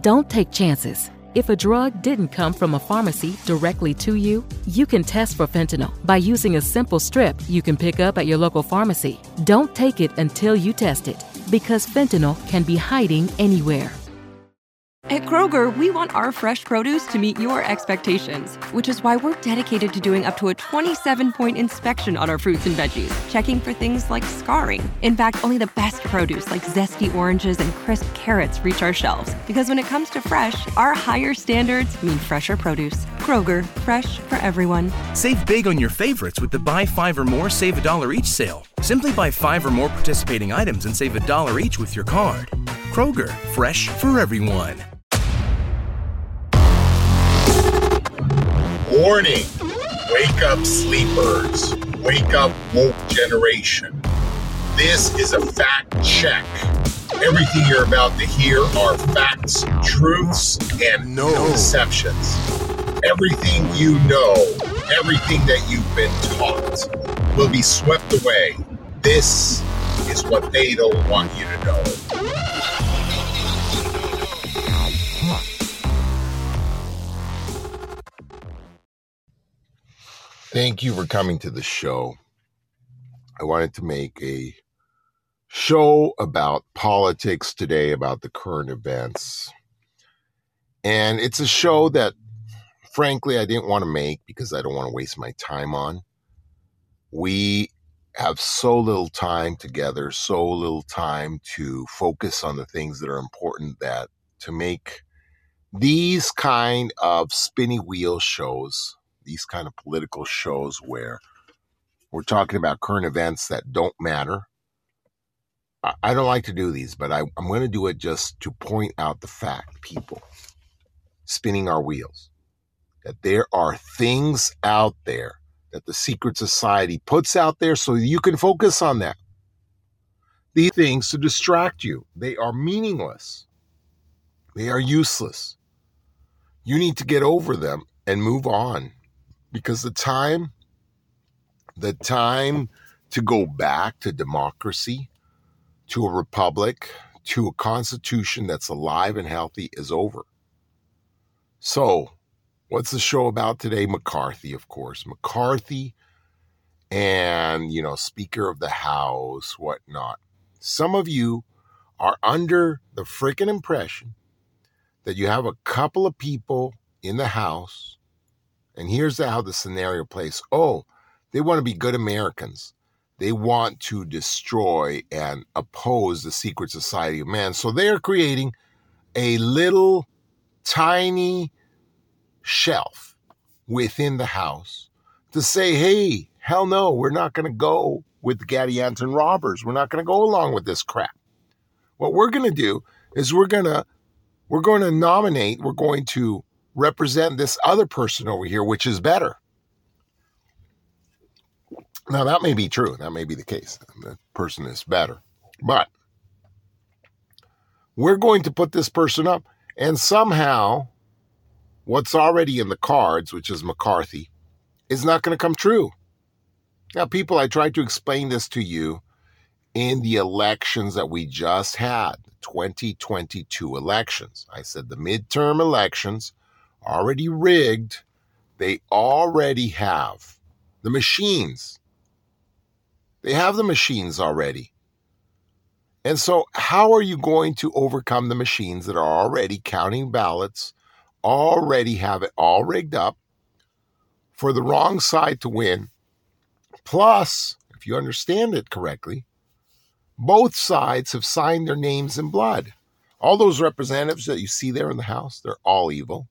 Don't take chances. If a drug didn't come from a pharmacy directly to you, you can test for fentanyl by using a simple strip you can pick up at your local pharmacy. Don't take it until you test it, because fentanyl can be hiding anywhere. At Kroger, we want our fresh produce to meet your expectations, which is why we're dedicated to doing up to a 27 point inspection on our fruits and veggies, checking for things like scarring. In fact, only the best produce like zesty oranges and crisp carrots reach our shelves, because when it comes to fresh, our higher standards mean fresher produce. Kroger, fresh for everyone. Save big on your favorites with the buy five or more, save a dollar each sale. Simply buy five or more participating items and save a dollar each with your card. Kroger, fresh for everyone. Warning! Wake up, sleepers. Wake up, woke generation. This is a fact check. Everything you're about to hear are facts, truths, and no deceptions. Everything you know, everything that you've been taught, will be swept away. This is what they don't want you to know. Thank you for coming to the show. I wanted to make a show about politics today, about the current events. And it's a show that, frankly, I didn't want to make because I don't want to waste my time on. We have so little time together, so little time to focus on the things that are important that to make these kind of spinny wheel shows these kind of political shows where we're talking about current events that don't matter. I don't like to do these, but I, am going to do it just to point out the fact, people, spinning our wheels, that there are things out there that the secret society puts out there so you can focus on that. These things to distract you, they are meaningless, they are useless. You need to get over them and move on because the time the time to go back to democracy to a republic to a constitution that's alive and healthy is over. So what's the show about today? Mccarthy of course. Mccarthy and you know speaker of the house whatnot. Some of you are under the freaking impression that you have a couple of people in the house and here's how the scenario plays. Oh, they want to be good Americans. They want to destroy and oppose the secret society of man. So they are creating a little tiny shelf within the house to say, hey, hell no, we're not going to go with the Gadianton robbers. We're not going to go along with this crap. What we're going to do is we're going to we're going to nominate, we're going to represent this other person over here, which is better. Now, that may be true. That may be the case. The person is better. But we're going to put this person up, and somehow what's already in the cards, which is McCarthy, is not going to come true. Now, people, I tried to explain this to you in the elections that we just had, 2022 elections. I said the midterm elections already rigged. They already have the machines. They have the machines already. And so, how are you going to overcome the machines that are already counting ballots, already have it all rigged up for the wrong side to win? Plus, if you understand it correctly, both sides have signed their names in blood. All those representatives that you see there in the House, they're all evil.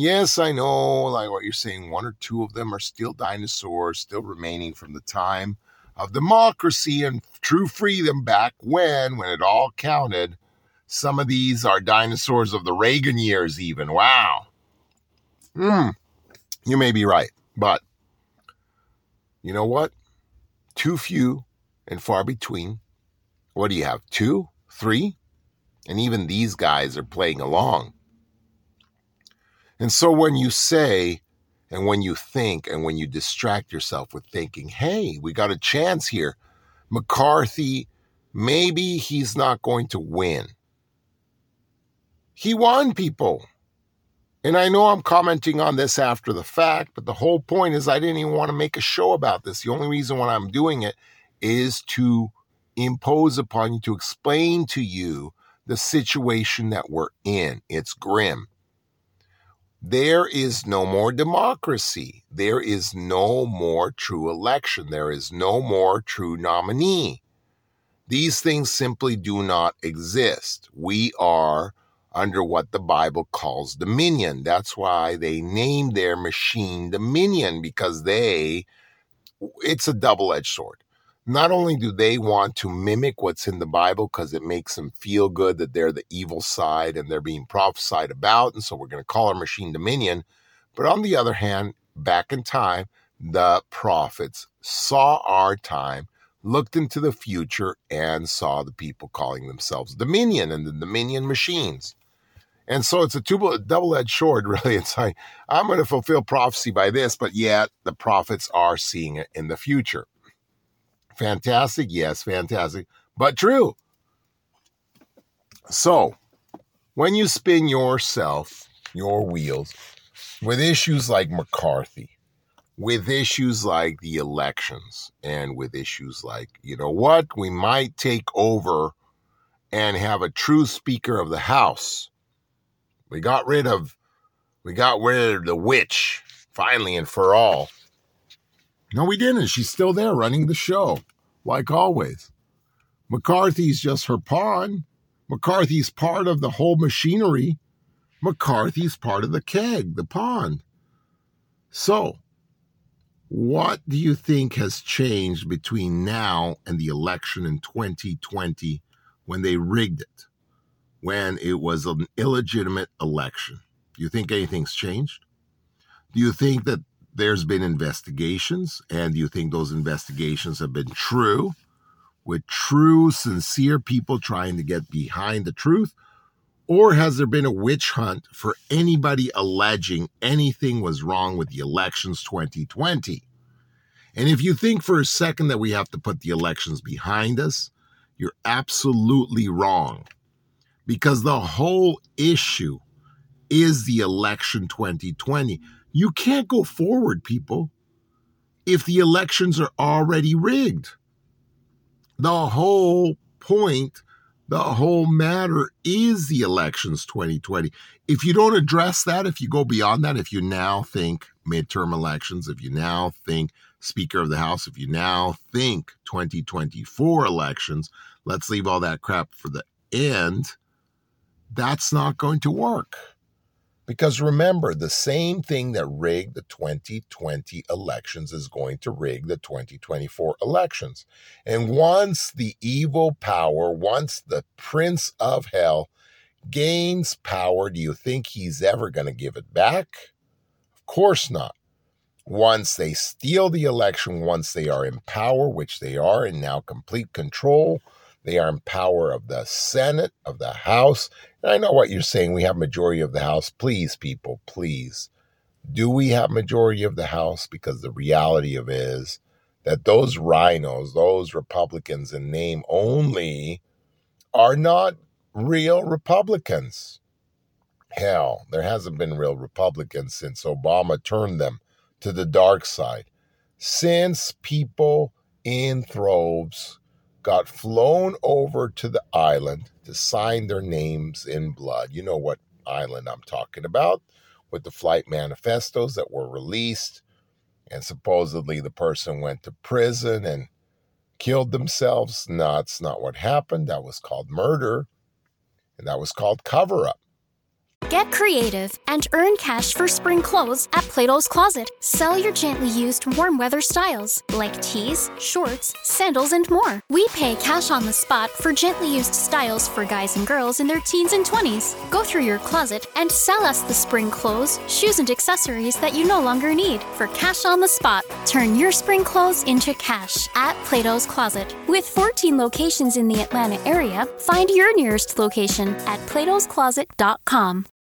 Yes, I know, like what you're saying, one or two of them are still dinosaurs, still remaining from the time of democracy and true freedom back when, when it all counted. Some of these are dinosaurs of the Reagan years, even. Wow. Hmm. You may be right, but you know what? Too few and far between. What do you have? Two? Three? And even these guys are playing along. And so when you say, and when you think, and when you distract yourself with thinking, hey, we got a chance here, McCarthy, maybe he's not going to win. He won, people. And I know I'm commenting on this after the fact, but the whole point is I didn't even want to make a show about this. The only reason why I'm doing it is to impose upon you, to explain to you the situation that we're in. It's grim. There is no more democracy. There is no more true election. There is no more true nominee. These things simply do not exist. We are under what the Bible calls dominion. That's why they named their machine dominion because they, it's a double edged sword. Not only do they want to mimic what's in the Bible because it makes them feel good that they're the evil side and they're being prophesied about, and so we're going to call our machine dominion, but on the other hand, back in time, the prophets saw our time looked into the future and saw the people calling themselves Dominion and the Dominion machines. And so it's a double edged sword, really. It's like, I'm going to fulfill prophecy by this, but yet the prophets are seeing it in the future. Fantastic? Yes, fantastic, but true. So, when you spin yourself, your wheels, with issues like McCarthy, with issues like the elections, and with issues like, you know what, we might take over and have a true Speaker of the House we got rid of we got rid of the witch finally and for all. No, we didn't. She's still there running the show, like always. McCarthy's just her pawn. McCarthy's part of the whole machinery. McCarthy's part of the keg, the pond. So, what do you think has changed between now and the election in 2020 when they rigged it? when it was an illegitimate election. Do you think anything's changed? Do you think that there's been investigations and you think those investigations have been true with true, sincere people trying to get behind the truth? Or has there been a witch hunt for anybody alleging anything was wrong with the elections 2020? And if you think for a second that we have to put the elections behind us, you're absolutely wrong because the whole issue is the election 2020. You can't go forward, people, if the elections are already rigged. The whole point, the whole matter is the elections 2020. If you don't address that, if you go beyond that, if you now think midterm elections, if you now think Speaker of the House, if you now think 2024 elections, let's leave all that crap for the end that's not going to work. Because remember, the same thing that rigged the 2020 elections is going to rig the 2024 elections. And once the evil power, once the prince of hell gains power, do you think he's ever going to give it back? Of course not. Once they steal the election, once they are in power, which they are in now complete control, they are in power of the Senate, of the House. I know what you're saying. We have majority of the House. Please, people, please. Do we have majority of the House? Because the reality of it is that those rhinos, those Republicans in name only, are not real Republicans. Hell, there hasn't been real Republicans since Obama turned them to the dark side. Since people in got flown over to the island to sign their names in blood. You know what island I'm talking about with the flight manifestos that were released. And supposedly the person went to prison and killed themselves. No, that's not what happened. That was called murder. And that was called cover up. Get creative and earn cash for spring clothes at Plato's Closet. Sell your gently used warm weather styles like tees, shorts, sandals, and more. We pay cash on the spot for gently used styles for guys and girls in their teens and 20s. Go through your closet and sell us the spring clothes, shoes, and accessories that you no longer need for cash on the spot. Turn your spring clothes into cash at Plato's Closet. With 14 locations in the Atlanta area, find your nearest location at platoscloset.com.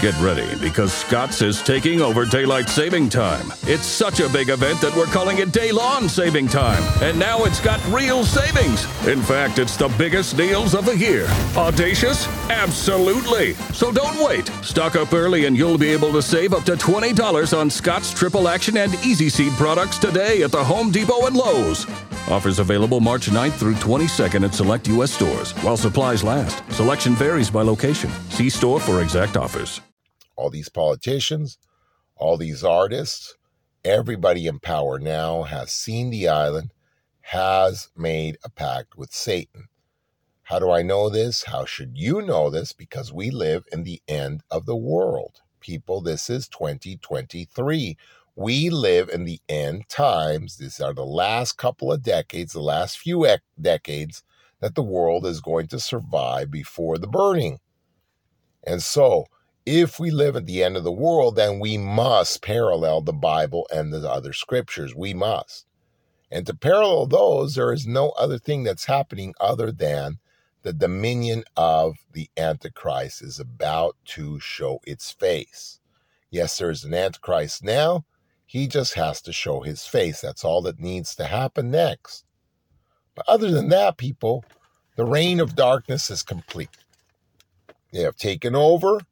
Get ready because Scott's is taking over daylight saving time. It's such a big event that we're calling it Day Saving Time. And now it's got real savings. In fact, it's the biggest deals of the year. Audacious? Absolutely. So don't wait. Stock up early and you'll be able to save up to $20 on Scott's Triple Action and Easy Seed products today at the Home Depot and Lowe's. Offers available March 9th through 22nd at select U.S. stores while supplies last. Selection varies by location. See store for exact offers. All these politicians, all these artists, everybody in power now has seen the island, has made a pact with Satan. How do I know this? How should you know this? Because we live in the end of the world. People, this is 2023. We live in the end times. These are the last couple of decades, the last few ec- decades that the world is going to survive before the burning. And so, if we live at the end of the world, then we must parallel the Bible and the other scriptures. We must. And to parallel those, there is no other thing that's happening other than the dominion of the Antichrist is about to show its face. Yes, there is an Antichrist now, he just has to show his face. That's all that needs to happen next. But other than that, people, the reign of darkness is complete. They have taken over.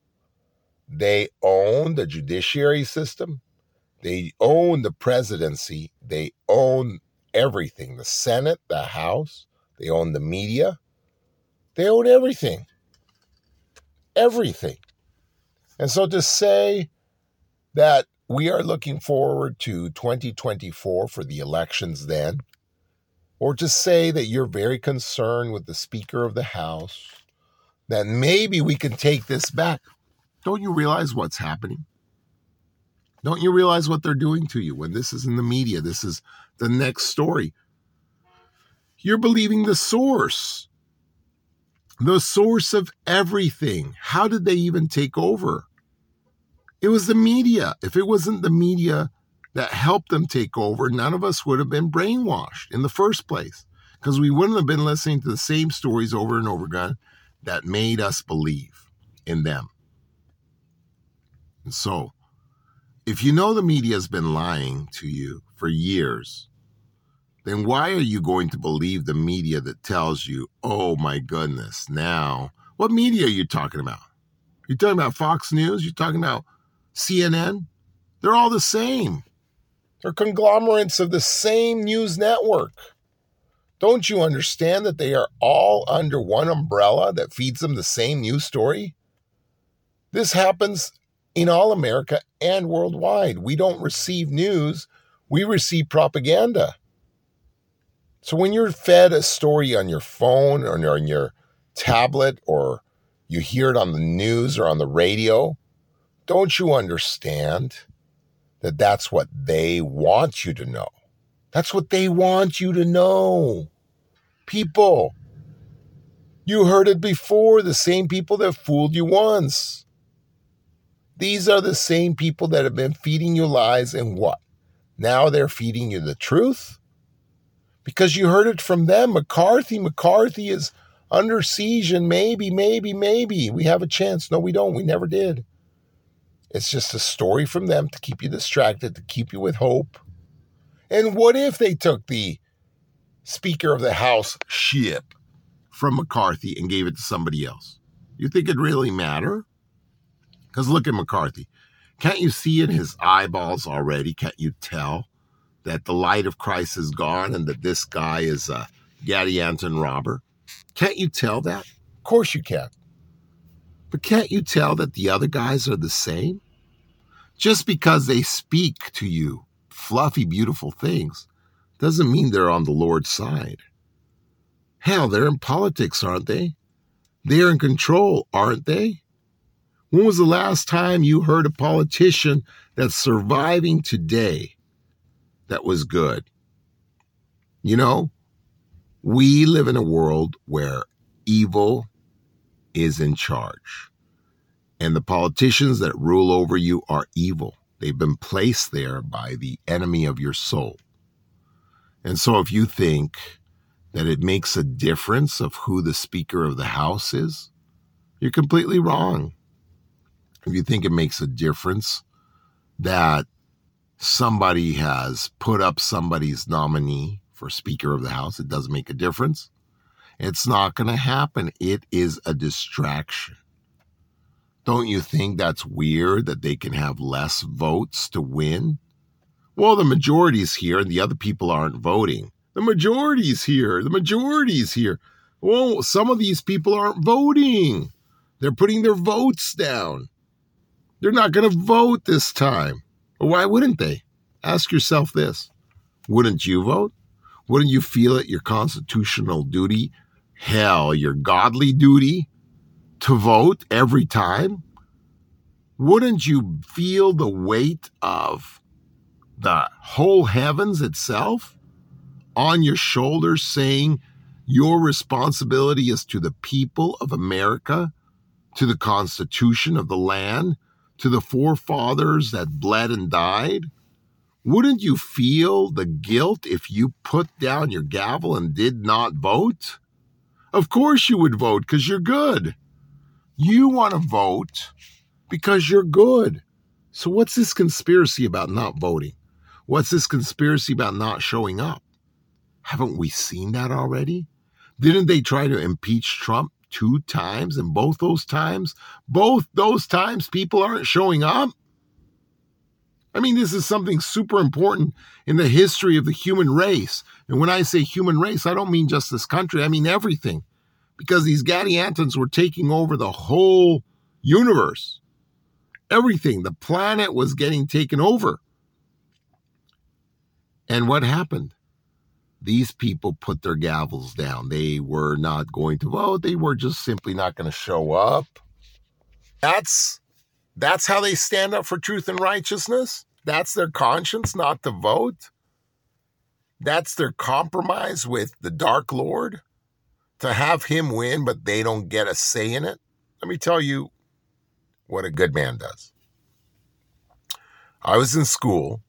They own the judiciary system. They own the presidency. They own everything the Senate, the House. They own the media. They own everything. Everything. And so to say that we are looking forward to 2024 for the elections then, or to say that you're very concerned with the Speaker of the House, that maybe we can take this back. Don't you realize what's happening? Don't you realize what they're doing to you when this is in the media? This is the next story. You're believing the source, the source of everything. How did they even take over? It was the media. If it wasn't the media that helped them take over, none of us would have been brainwashed in the first place because we wouldn't have been listening to the same stories over and over again that made us believe in them. And so, if you know the media has been lying to you for years, then why are you going to believe the media that tells you, oh my goodness, now, what media are you talking about? You're talking about Fox News? You're talking about CNN, they're all the same. They're conglomerates of the same news network. Don't you understand that they are all under one umbrella that feeds them the same news story? This happens in all America and worldwide. We don't receive news, we receive propaganda. So when you're fed a story on your phone or on your tablet or you hear it on the news or on the radio, don't you understand that that's what they want you to know? That's what they want you to know. People, you heard it before, the same people that fooled you once. These are the same people that have been feeding you lies, and what? Now they're feeding you the truth? Because you heard it from them. McCarthy, McCarthy is under siege, and maybe, maybe, maybe we have a chance. No, we don't. We never did. It's just a story from them to keep you distracted, to keep you with hope. And what if they took the Speaker of the House ship from McCarthy and gave it to somebody else? You think it'd really matter? Because look at McCarthy. Can't you see in his eyeballs already? Can't you tell that the light of Christ is gone and that this guy is uh, a Gadianton robber? Can't you tell that? Of course you can. But can't you tell that the other guys are the same? Just because they speak to you fluffy, beautiful things doesn't mean they're on the Lord's side. Hell, they're in politics, aren't they? They're in control, aren't they? When was the last time you heard a politician that's surviving today that was good? You know, we live in a world where evil is in charge. And the politicians that rule over you are evil. They've been placed there by the enemy of your soul. And so if you think that it makes a difference of who the Speaker of the House is, you're completely wrong. If you think it makes a difference that somebody has put up somebody's nominee for Speaker of the House, it doesn't make a difference. It's not going to happen. It is a distraction. Don't you think that's weird that they can have less votes to win? Well, the majority's here and the other people aren't voting. The majority's here. The majority's here. Well, some of these people aren't voting. They're putting their votes down. They're not going to vote this time. Why wouldn't they? Ask yourself this Wouldn't you vote? Wouldn't you feel it your constitutional duty? Hell, your godly duty to vote every time? Wouldn't you feel the weight of the whole heavens itself on your shoulders saying your responsibility is to the people of America, to the Constitution of the land, to the forefathers that bled and died? Wouldn't you feel the guilt if you put down your gavel and did not vote? Of course you would vote because you're good. You want to vote because you're good. So, what's this conspiracy about not voting? What's this conspiracy about not showing up? Haven't we seen that already? Didn't they try to impeach Trump two times? And both those times, both those times, people aren't showing up? I mean, this is something super important in the history of the human race. And when I say human race, I don't mean just this country, I mean everything. Because these Gadiantons were taking over the whole universe. Everything. The planet was getting taken over. And what happened? These people put their gavels down. They were not going to vote. They were just simply not going to show up. That's that's how they stand up for truth and righteousness. That's their conscience not to vote. That's their compromise with the Dark Lord to have him win, but they don't get a say in it. Let me tell you what a good man does. I was in school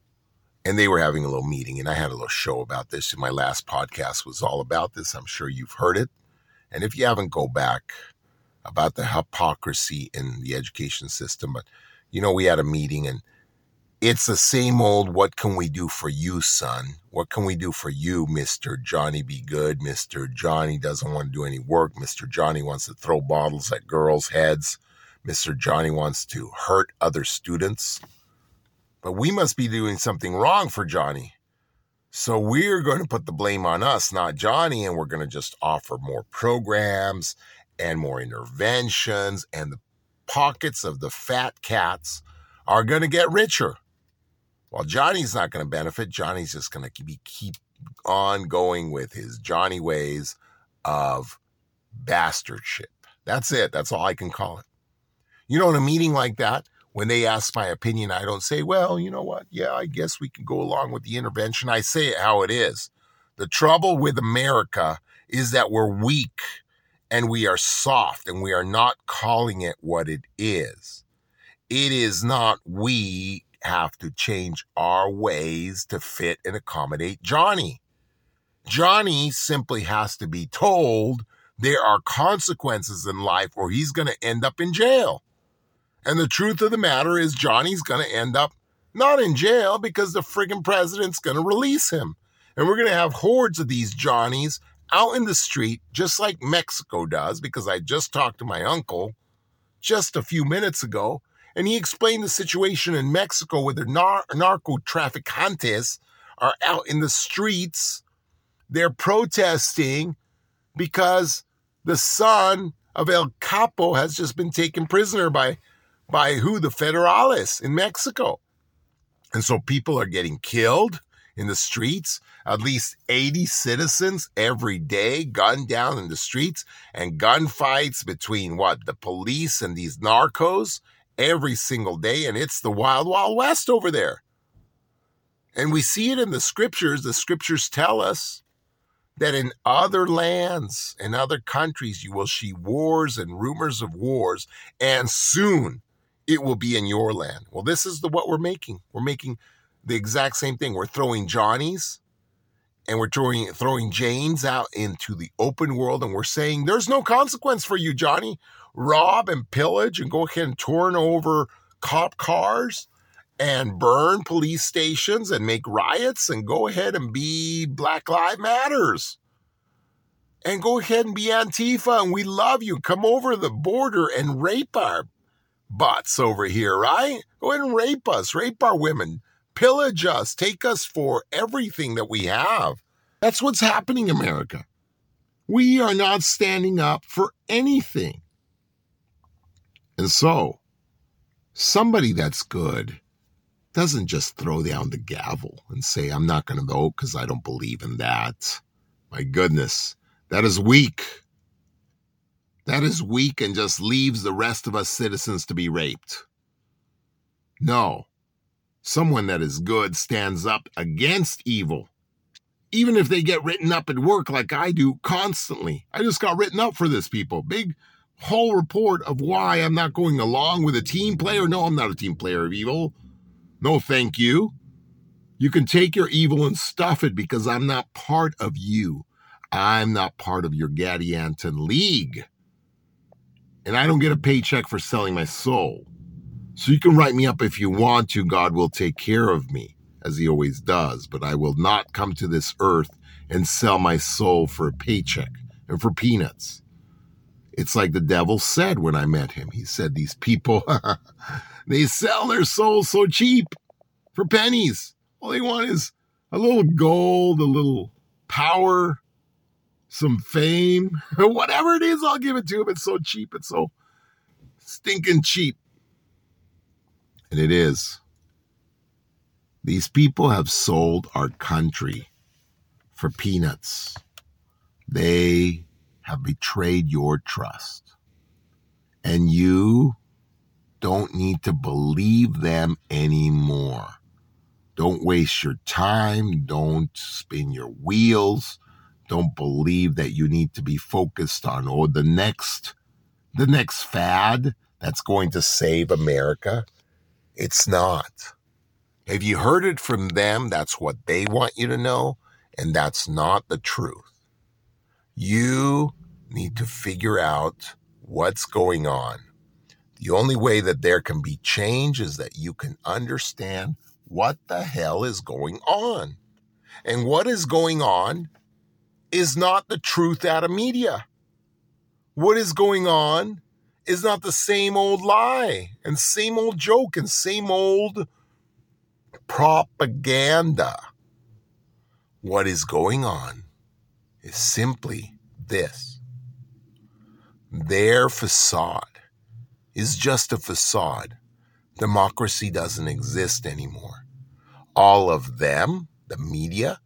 and they were having a little meeting and I had a little show about this. And My last podcast was all about this. I'm sure you've heard it. And if you haven't, go back about the hypocrisy in the education system. But, you know, we had a meeting and it's the same old, what can we do for you, son? What can we do for you, Mr. Johnny Be Good? Mr. Johnny doesn't want to do any work. Mr. Johnny wants to throw bottles at girls' heads. Mr. Johnny wants to hurt other students. But we must be doing something wrong for Johnny. So we're going to put the blame on us, not Johnny, and we're going to just offer more programs and more interventions, and the pockets of the fat cats are going to get richer. While Johnny's not going to benefit, Johnny's just going to be keep on going with his Johnny ways of bastardship. That's it. That's all I can call it. You know, in a meeting like that, when they ask my opinion, I don't say, well, you know what? Yeah, I guess we can go along with the intervention. I say it how it is. The trouble with America is that we're weak and we are soft and we are not calling it what it is. It is not we have to change our ways to fit and accommodate Johnny. Johnny simply has to be told there are consequences in life or he's going to end up in jail. And the truth of the matter is, Johnny's going to end up not in jail because the friggin' president's going to release him. And we're going to have hordes of these Johnnies out in the street, just like Mexico does, because I just talked to my uncle just a few minutes ago, and he explained the situation in Mexico where the nar- narco traficantes are out in the streets. They're protesting because the son of El Capo has just been taken prisoner by by who? The Federales in Mexico. And so people are getting killed in the streets. At least 80 citizens every day gunned down in the streets and gunfights between what? The police and these narcos every single day. And it's the wild, wild west over there. And we see it in the scriptures. The scriptures tell us that in other lands and other countries you will see wars and rumors of wars, and soon it will be in your land. Well, this is the what we're making. We're making the exact same thing. We're throwing Johnnies and we're throwing throwing Janes out into the open world, and we're saying there's no consequence for you, Johnny. Rob and pillage and go ahead and turn over cop cars and burn police stations and make riots and go ahead and be Black Lives Matters. And go ahead and be Antifa and we love you. Come over the border and rape our butts over here, right? Go ahead and rape us, rape our women, pillage us, take us for everything that we have. That's what's happening, America. We are not standing up for anything. And so, somebody that's good doesn't just throw down the gavel and say, I'm not going to vote because I don't believe in that. My goodness, that is weak. That is weak and just leaves the rest of us citizens to be raped. No, Someone that is good stands up against evil. Even if they get written up at work like I do constantly. I just got written up for this, people. Big whole report of why I'm not going along with a team player. No, I'm not a team player of evil. No, thank you. You can take your evil and stuff it because I'm not part of you. I'm not part of your Gadianton League. And I don't get a paycheck for selling my soul. So you can write me up if you want to. God will take care of me, as he always does. But I will not come to this earth and sell my soul for a paycheck and for peanuts. It's like the devil said when I met him. He said, These people, they sell their souls so cheap for pennies. All they want is a little gold, a little power, some fame, whatever it is, I'll give it to them. It's so cheap. It's so stinking cheap. And it is. These people have sold our country for peanuts. They have betrayed your trust. And you don't need to believe them anymore. Don't waste your time. Don't spin your wheels. Don't believe that you need to be focused on or the next the next fad that's going to save America. It's not. Have you heard it from them? That's what they want you to know, and that's not the truth. You need to figure out what's going on. The only way that there can be change is that you can understand what the hell is going on. And what is going on is not the truth out of media. What is going on is not the same old lie and same old joke and same old propaganda. What is going on is simply this their facade is just a facade. Democracy doesn't exist anymore. All of them, the media,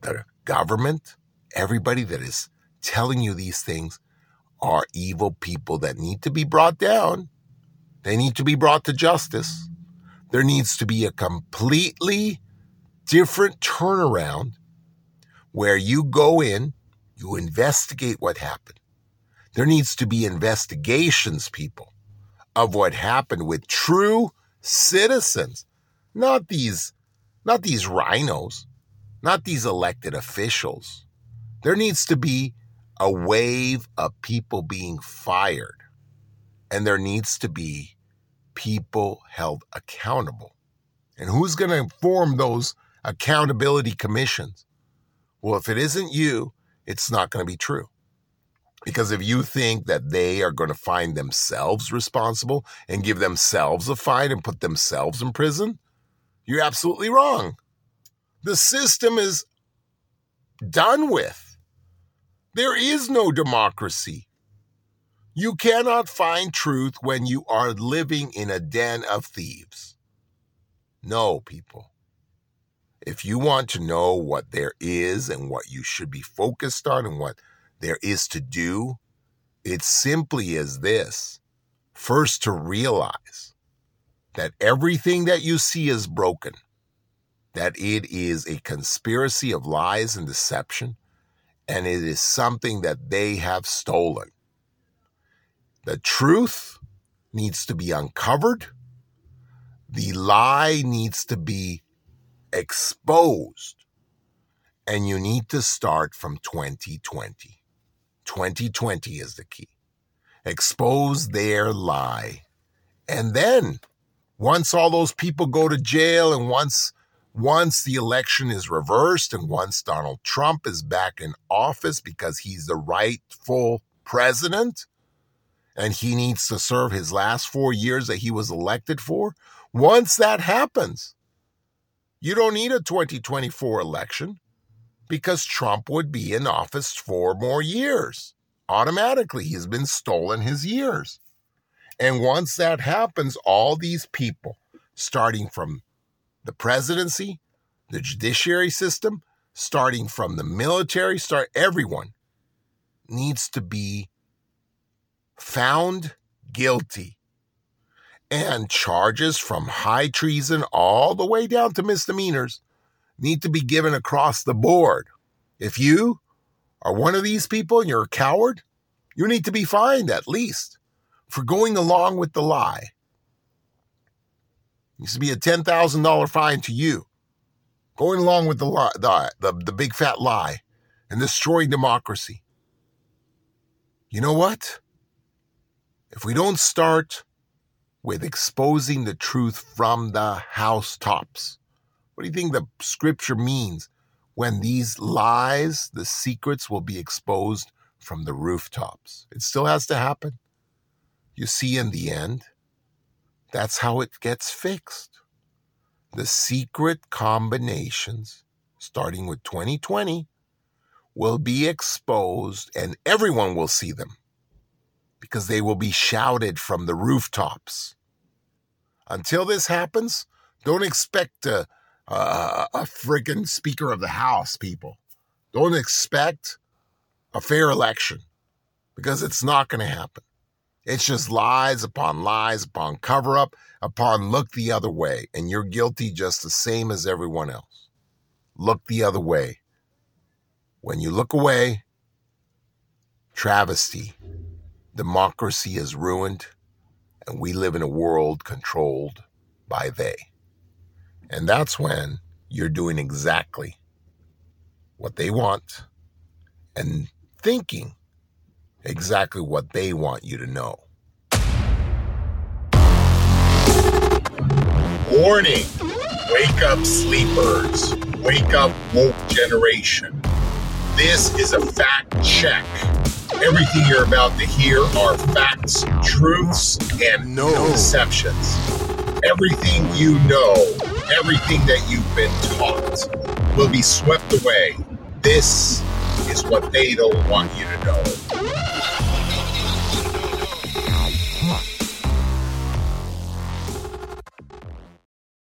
the government, everybody that is telling you these things are evil people that need to be brought down. They need to be brought to justice. There needs to be a completely different turnaround where you go in, you investigate what happened. There needs to be investigations, people, of what happened with true citizens, not these, not these RINOs, not these elected officials. There needs to be a wave of people being fired, and there needs to be people held accountable. And who's going to form those accountability commissions? Well, if it isn't you, it's not going to be true. Because if you think that they are going to find themselves responsible and give themselves a fine and put themselves in prison, you're absolutely wrong. The system is done with. There is no democracy. You cannot find truth when you are living in a den of thieves. No, people. If you want to know what there is and what you should be focused on and what there is to do, it simply is this first, to realize that everything that you see is broken, that it is a conspiracy of lies and deception, and it is something that they have stolen. The truth needs to be uncovered, the lie needs to be exposed, and you need to start from 2020. 2020 is the key. Expose their lie. And then once all those people go to jail and once once the election is reversed and once Donald Trump is back in office because he's the rightful president and he needs to serve his last 4 years that he was elected for, once that happens, you don't need a 2024 election because Trump would be in office four more years. Automatically, he's been stolen his years. And once that happens, all these people, starting from the presidency, the judiciary system, starting from the military, start everyone needs to be found guilty. And charges from high treason all the way down to misdemeanors need to be given across the board. If you are one of these people and you're a coward, you need to be fined at least for going along with the lie. It needs to be a $10,000 fine to you. Going along with the, lie, the, the, the big fat lie and destroying democracy. You know what? If we don't start with exposing the truth from the housetops, what do you think the scripture means when these lies, the secrets will be exposed from the rooftops? It still has to happen. You see, in the end, that's how it gets fixed. The secret combinations, starting with 2020, will be exposed and everyone will see them because they will be shouted from the rooftops. Until this happens, don't expect a, a, a friggin' Speaker of the House, people. Don't expect a fair election because it's not going to happen. It's just lies upon lies upon cover up upon look the other way. And you're guilty just the same as everyone else. Look the other way. When you look away, travesty. Democracy is ruined, and we live in a world controlled by they. And that's when you're doing exactly what they want and thinking exactly what they want you to know. Warning! Wake up, sleepers. Wake up, woke generation. This is a fact check. Everything you're about to hear are facts, truths, and no deceptions. Everything you know, everything that you've been taught, will be swept away. This is what they don't want you to know.